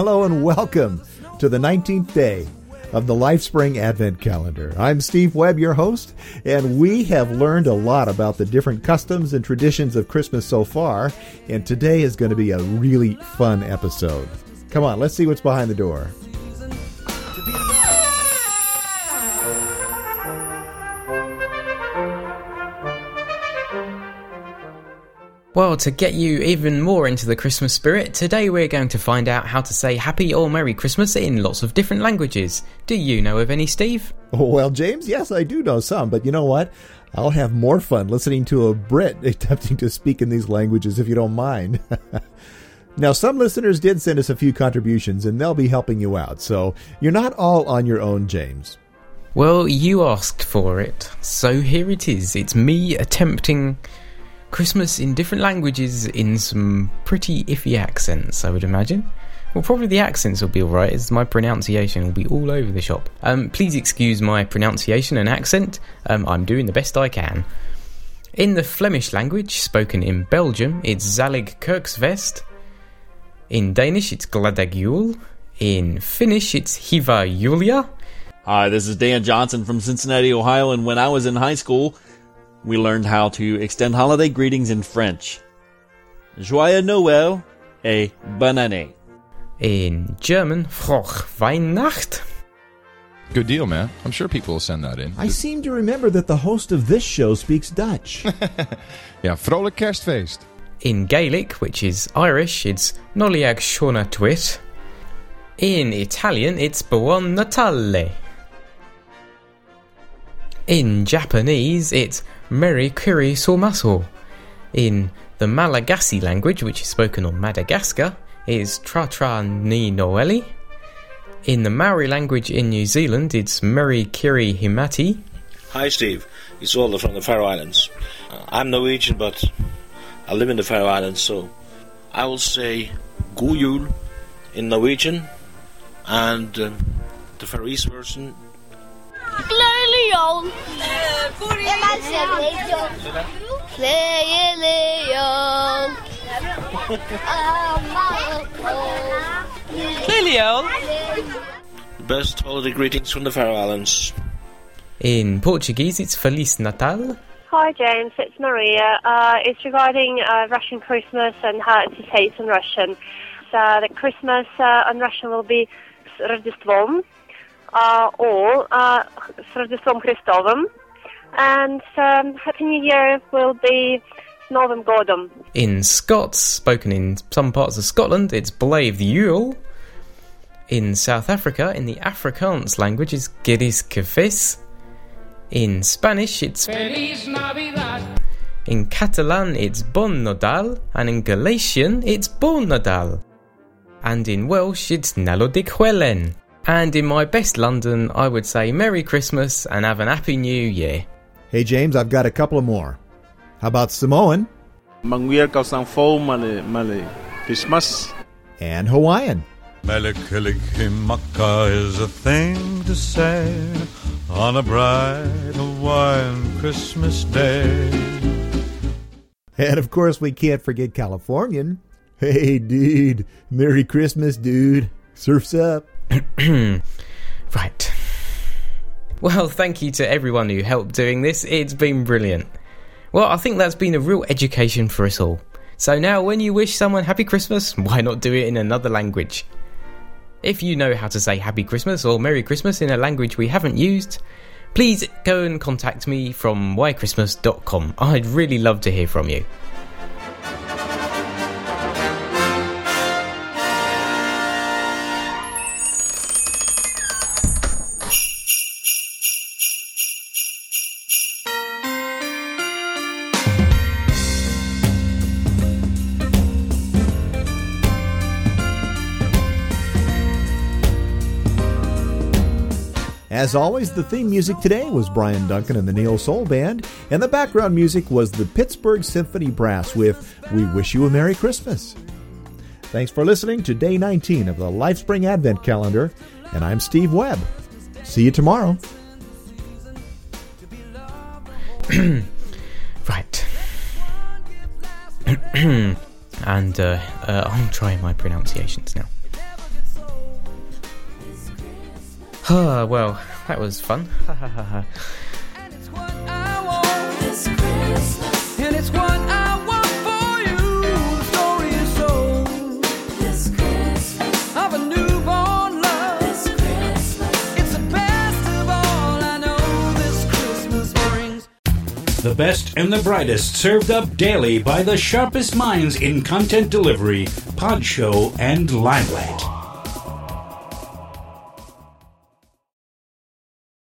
Hello and welcome to the 19th day of the LifeSpring Advent Calendar. I'm Steve Webb, your host, and we have learned a lot about the different customs and traditions of Christmas so far, and today is going to be a really fun episode. Come on, let's see what's behind the door. Well, to get you even more into the Christmas spirit, today we're going to find out how to say Happy or Merry Christmas in lots of different languages. Do you know of any, Steve? Well, James, yes, I do know some, but you know what? I'll have more fun listening to a Brit attempting to speak in these languages if you don't mind. now, some listeners did send us a few contributions, and they'll be helping you out, so you're not all on your own, James. Well, you asked for it, so here it is. It's me attempting Christmas in different languages in some pretty iffy accents, I would imagine. Well, probably the accents will be alright, as my pronunciation will be all over the shop. Um, please excuse my pronunciation and accent, um, I'm doing the best I can. In the Flemish language, spoken in Belgium, it's Zalig Kerstfeest. In Danish, it's Gladagule. In Finnish, it's Hyvää Joulua. Hi, this is Dan Johnson from Cincinnati, Ohio, and when I was in high school, we learned how to extend holiday greetings in French. Joyeux Noël et bonne année. In German, Frohe Weihnacht. Good deal, man. I'm sure people will send that in. I seem to remember that the host of this show speaks Dutch. Ja, vrolijk kerstfeest. In Gaelic, which is Irish, it's Nollaig Shona Twit. In Italian, it's Buon Natale. In Japanese, it's Merry Kiri Somaso. In the Malagasy language, which is spoken on Madagascar, is Tra Tra Ni Noeli. In the Maori language in New Zealand, it's Merry Kiri Himati. Hi, Steve. It's Walter from the Faroe Islands. Uh, I'm Norwegian, but I live in the Faroe Islands, so I will say God jul in Norwegian, and um, the Faroese version Leon. Leon. The best holiday greetings from the Faroe Islands. In Portuguese, it's Feliz Natal. Hi, James. It's Maria. Uh, it's regarding uh, Russian Christmas and how to say it in Russian. So the Christmas uh, in Russian will be с Рождеством uh, or uh, с Рождеством Христовым. And um, Happy New Year will be с Новым годом. In Scots, spoken in some parts of Scotland, it's Blave the Yule. In South Africa, in the Afrikaans language, it's Giris Kefis. In Spanish, it's In Catalan, it's Bon Nadal. And in Galician, it's Bon Nadal. And in Welsh, it's Nalodig Hwelen. and in my best London, I would say Merry Christmas and have an Happy New Year. hey, James, I've got a couple more. How about Samoan Manguier Kalsan Fo Male Male Christmas. and Hawaiian? Melikilikimaka is a thing to say on a bright Hawaiian Christmas day. And of course, we can't forget Californian. Hey, dude. Merry Christmas, dude. Surf's up. Right. Well, thank you to everyone who helped doing this. It's been brilliant. Well, I think that's been a real education for us all. So now, when you wish someone Happy Christmas, why not do it in another language? If you know how to say Happy Christmas or Merry Christmas in a language we haven't used, please go and contact me from whychristmas.com. I'd really love to hear from you. As always, the theme music today was Bryan Duncan and the NehoSoul Band, and the background music was the Pittsburgh Symphony Brass with We Wish You a Merry Christmas. Thanks for listening to day 19 of the LifeSpring Advent Calendar, and I'm Steve Webb. See you tomorrow. Right. and uh, uh, I'm trying my pronunciations now. Ah, well, that was fun. And it's what I want this Christmas. And it's what I want for you. The story is told this Christmas of a newborn love. This Christmas, it's the best of all I know. This Christmas brings. The best and the brightest served up daily by the sharpest minds in content delivery, pod show, and limelight.